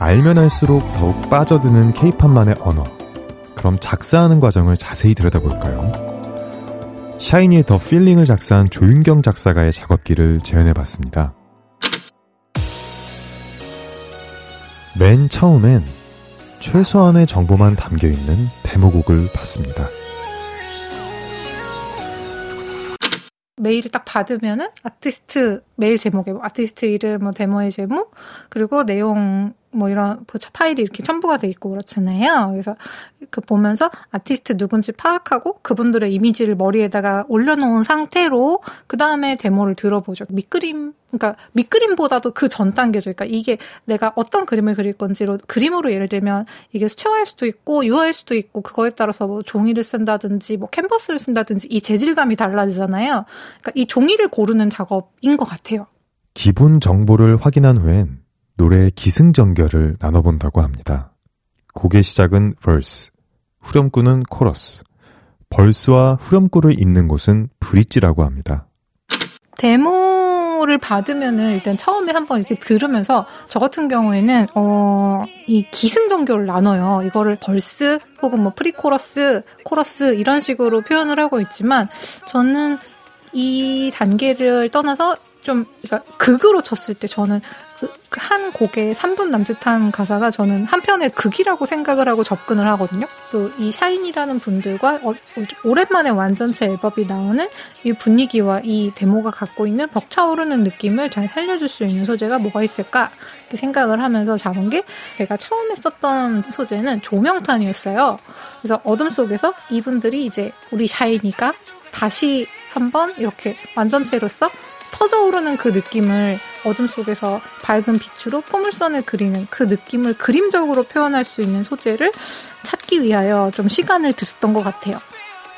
알면 알수록 더욱 빠져드는 케이팝만의 언어. 그럼 작사하는 과정을 자세히 들여다볼까요? 샤이니의 The Feeling을 작사한 조윤경 작사가의 작업기를 재현해봤습니다. 맨 처음엔 최소한의 정보만 담겨있는 데모곡을 봤습니다. 메일을 딱 받으면은 아티스트 메일 제목에 뭐 아티스트 이름, 뭐 데모의 제목, 그리고 내용 뭐 이런 파일이 이렇게 첨부가 돼 있고 그렇잖아요. 그래서 그 보면서 아티스트 누군지 파악하고 그분들의 이미지를 머리에다가 올려놓은 상태로 그 다음에 데모를 들어보죠. 밑그림, 그러니까 밑그림보다도 그 전 단계죠. 그러니까 이게 내가 어떤 그림을 그릴 건지로 그림으로 예를 들면 이게 수채화일 수도 있고 유화일 수도 있고 그거에 따라서 뭐 종이를 쓴다든지 뭐 캔버스를 쓴다든지 이 재질감이 달라지잖아요. 그러니까 이 종이를 고르는 작업인 것 같아요. 기본 정보를 확인한 후엔 노래의 기승전결을 나눠본다고 합니다. 곡의 시작은 verse, 후렴구는 chorus, verse와 후렴구를 잇는 곳은 브릿지라고 합니다. 데모를 받으면은 일단 처음에 한번 이렇게 들으면서 저 같은 경우에는 어, 이 기승전결을 나눠요. 이거를 verse 혹은 뭐 pre-chorus, 코러스 이런 식으로 표현을 하고 있지만 저는 이 단계를 떠나서 좀 그러니까 극으로 쳤을 때 저는 그 한 곡의 3분 남짓한 가사가 저는 한편의 극이라고 생각을 하고 접근을 하거든요. 또 이 샤인이라는 분들과 어, 오랜만에 완전체 앨범이 나오는 이 분위기와 이 데모가 갖고 있는 벅차오르는 느낌을 잘 살려줄 수 있는 소재가 뭐가 있을까 이렇게 생각을 하면서 잡은 게 제가 처음에 썼던 소재는 조명탄이었어요. 그래서 어둠 속에서 이분들이 이제 우리 샤이니가 다시 한번 이렇게 완전체로서 터져오르는 그 느낌을 어둠 속에서 밝은 빛으로 포물선을 그리는 그 느낌을 그림적으로 표현할 수 있는 소재를 찾기 위하여 좀 시간을 들였던 것 같아요.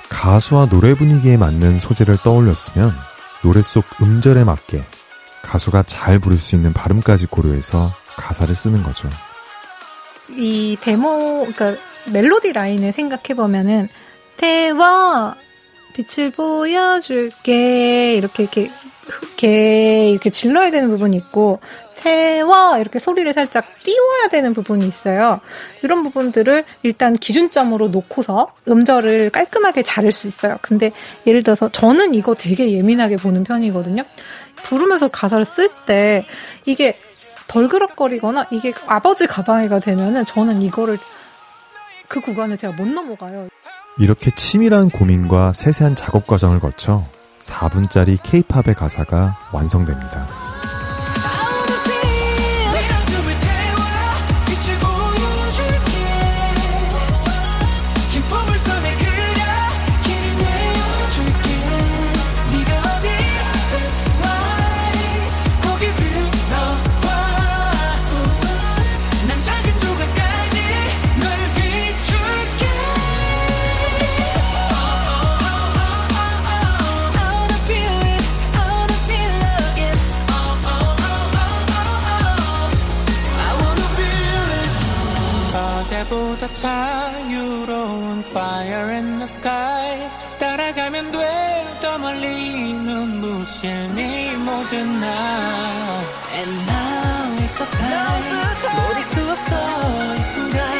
가수와 노래 분위기에 맞는 소재를 떠올렸으면 노래 속 음절에 맞게 가수가 잘 부를 수 있는 발음까지 고려해서 가사를 쓰는 거죠. 이 데모, 그러니까 멜로디 라인을 생각해 보면은 태워 빛을 보여줄게 이렇게 이렇게 이렇게 이렇게 질러야 되는 부분이 있고 태워 이렇게 소리를 살짝 띄워야 되는 부분이 있어요. 이런 부분들을 일단 기준점으로 놓고서 음절을 깔끔하게 자를 수 있어요. 근데 예를 들어서 저는 이거 되게 예민하게 보는 편이거든요. 부르면서 가사를 쓸 때 이게 덜그럭거리거나 이게 아버지 가방이가 되면은 저는 이거를 그 구간을 제가 못 넘어가요. 이렇게 치밀한 고민과 세세한 작업 과정을 거쳐 4분짜리 케이팝의 가사가 완성됩니다. 때보다 자유로운 Fire in the sky. 따라가면 돼더 멀리 눈부실 네 모든 날. And now is the time. 모를 수 없어 이 순간.